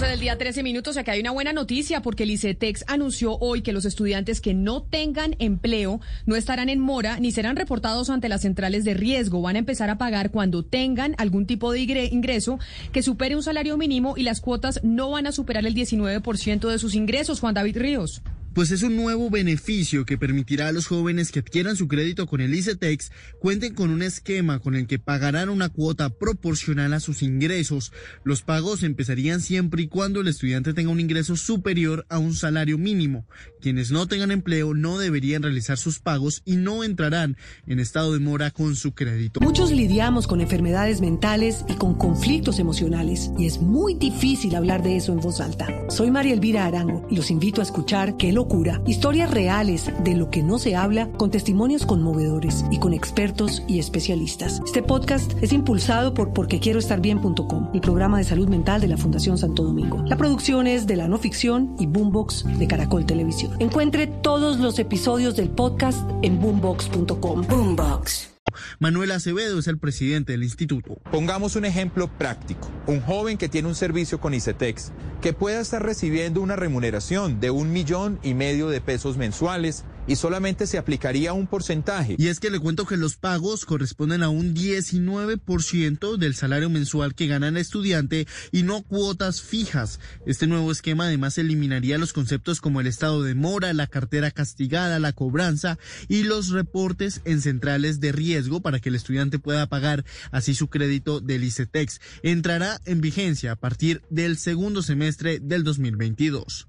12 del día, 13 minutos. Acá hay una buena noticia porque el ICETEX anunció hoy que los estudiantes que no tengan empleo no estarán en mora ni serán reportados ante las centrales de riesgo. Van a empezar a pagar cuando tengan algún tipo de ingreso que supere un salario mínimo y las cuotas no van a superar el 19% de sus ingresos. Juan David Ríos pues es un nuevo beneficio que permitirá a los jóvenes que adquieran su crédito con el ICETEX cuenten con un esquema con el que pagarán una cuota proporcional a sus ingresos. Los pagos empezarían siempre y cuando el estudiante tenga un ingreso superior a un salario mínimo. Quienes no tengan empleo no deberían realizar sus pagos y no entrarán en estado de mora con su crédito. Muchos lidiamos con enfermedades mentales y con conflictos emocionales y es muy difícil hablar de eso en voz alta. Soy María Elvira Arango y los invito a escuchar que locura, historias reales de lo que no se habla con testimonios conmovedores y con expertos y especialistas. Este podcast es impulsado por porquequieroestarbien.com, el programa de salud mental de la Fundación Santo Domingo. La producción es de la no ficción y Boombox de Caracol Televisión. Encuentre todos los episodios del podcast en boombox.com. Boombox. Manuel Acevedo es el presidente del instituto. Pongamos un ejemplo práctico. Un joven que tiene un servicio con ICETEX, que pueda estar recibiendo una remuneración de un millón y medio de pesos mensuales y solamente se aplicaría un porcentaje. Y es que le cuento que los pagos corresponden a un 19% del salario mensual que gana el estudiante y no cuotas fijas. Este nuevo esquema además eliminaría los conceptos como el estado de mora, la cartera castigada, la cobranza y los reportes en centrales de riesgo para que el estudiante pueda pagar así su crédito del ICETEX. Entrará en vigencia a partir del segundo semestre del 2022.